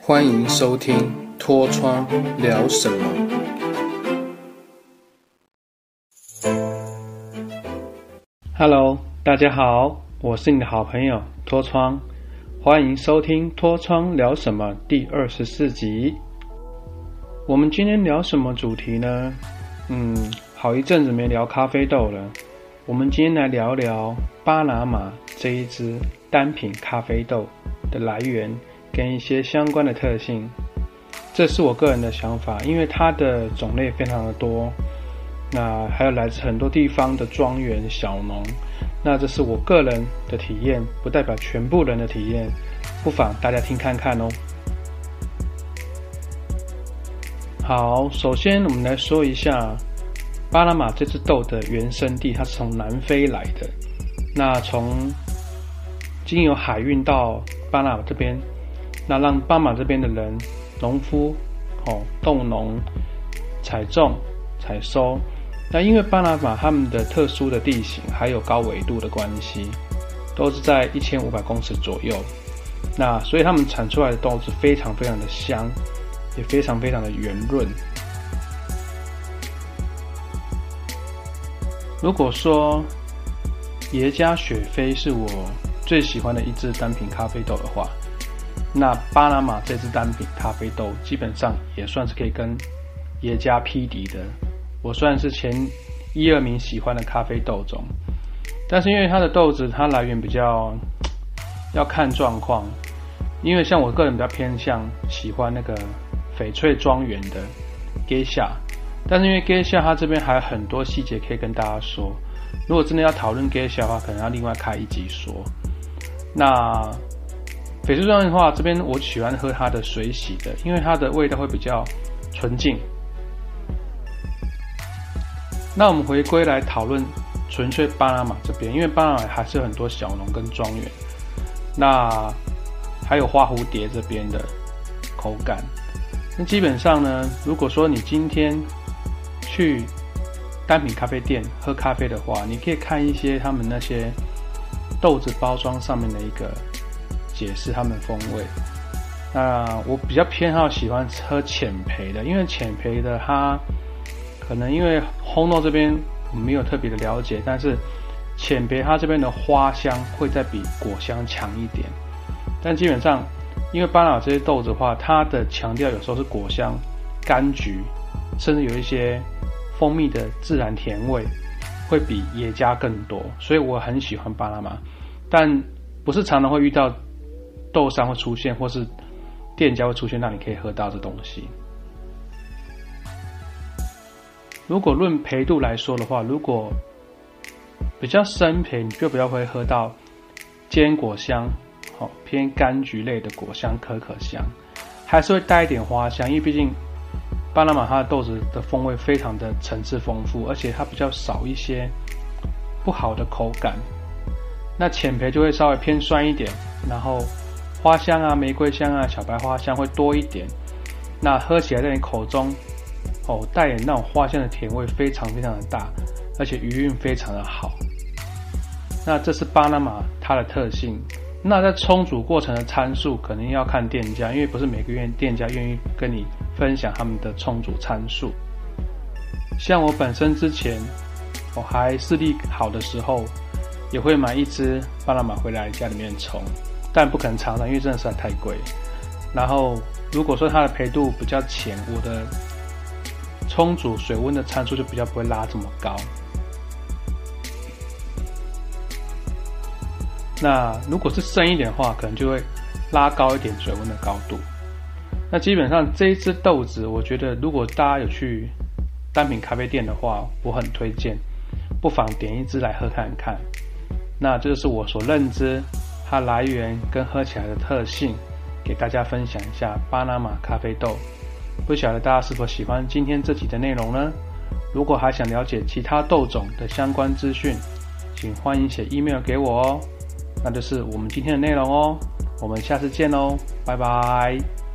欢迎收听《脱窗聊什么》。Hello，大家好，我是你的好朋友脱窗，欢迎收听《脱窗聊什么》第二十四集。我们今天聊什么主题呢？嗯，好一阵子没聊咖啡豆了。我们今天来聊聊巴拿马这一支单品咖啡豆的来源跟一些相关的特性。这是我个人的想法，因为它的种类非常的多。那还有来自很多地方的庄园小农，那这是我个人的体验，不代表全部人的体验，不妨大家听看看哦。好，首先我们来说一下巴拿马这只豆的原生地，它是从南非来的，那从经由海运到巴拿马这边，那让巴拿马这边的人、农夫、哦，豆农采种、采收。那因为巴拿马他们的特殊的地形，还有高纬度的关系，都是在一千五百公尺左右，那所以他们产出来的豆子非常非常的香，也非常非常的圆润。如果说耶加雪菲是我最喜欢的一支单品咖啡豆的话，那巴拿马这支单品咖啡豆基本上也算是可以跟耶加匹敌的。我算是前一二名喜欢的咖啡豆种，但是因为它的豆子它来源比较要看状况，因为像我个人比较偏向喜欢那个翡翠庄园的 Geisha，但是因为 Geisha 它这边还有很多细节可以跟大家说，如果真的要讨论 Geisha 的话，可能要另外开一集说。那翡翠庄园的话，这边我喜欢喝它的水洗的，因为它的味道会比较纯净。那我们回归来讨论纯粹巴拿马这边，因为巴拿马还是有很多小农跟庄园，那还有花蝴蝶这边的口感。那基本上呢，如果说你今天去单品咖啡店喝咖啡的话，你可以看一些他们那些豆子包装上面的一个解释，他们风味。那我比较偏好喜欢喝浅焙的，因为浅焙的它。可能因为烘豆这边我没有特别的了解，但是浅焙它这边的花香会再比果香强一点。但基本上，因为巴拿这些豆子的话，它的强调有时候是果香、柑橘，甚至有一些蜂蜜的自然甜味，会比野加更多。所以我很喜欢巴拿马，但不是常常会遇到豆商会出现，或是店家会出现，让你可以喝到这东西。如果论焙度来说的话，如果比较深焙，你就比较会喝到坚果香，好偏柑橘类的果香、可可香，还是会带一点花香，因为毕竟巴拿马它的豆子的风味非常的层次丰富，而且它比较少一些不好的口感。那浅焙就会稍微偏酸一点，然后花香啊、玫瑰香啊、小白花香会多一点，那喝起来在你口中。哦，带那种花香的甜味非常非常的大，而且余韵非常的好。那这是巴拿马它的特性。那在冲煮过程的参数，肯定要看店家，因为不是每个愿店家愿意跟你分享他们的冲煮参数。像我本身之前我还视力好的时候，也会买一支巴拿马回来家里面冲，但不可能常常，因为真的实在太贵。然后如果说它的焙度比较浅，我的冲煮水温的参数就比较不会拉这么高。那如果是深一点的话，可能就会拉高一点水温的高度。那基本上这一支豆子，我觉得如果大家有去单品咖啡店的话，我很推荐，不妨点一支来喝看看。那这就是我所认知它来源跟喝起来的特性，给大家分享一下巴拿马咖啡豆。不晓得大家是否喜欢今天这集的内容呢？如果还想了解其他豆种的相关资讯，请欢迎写 email 给我哦。那就是我们今天的内容哦，我们下次见喽，拜拜。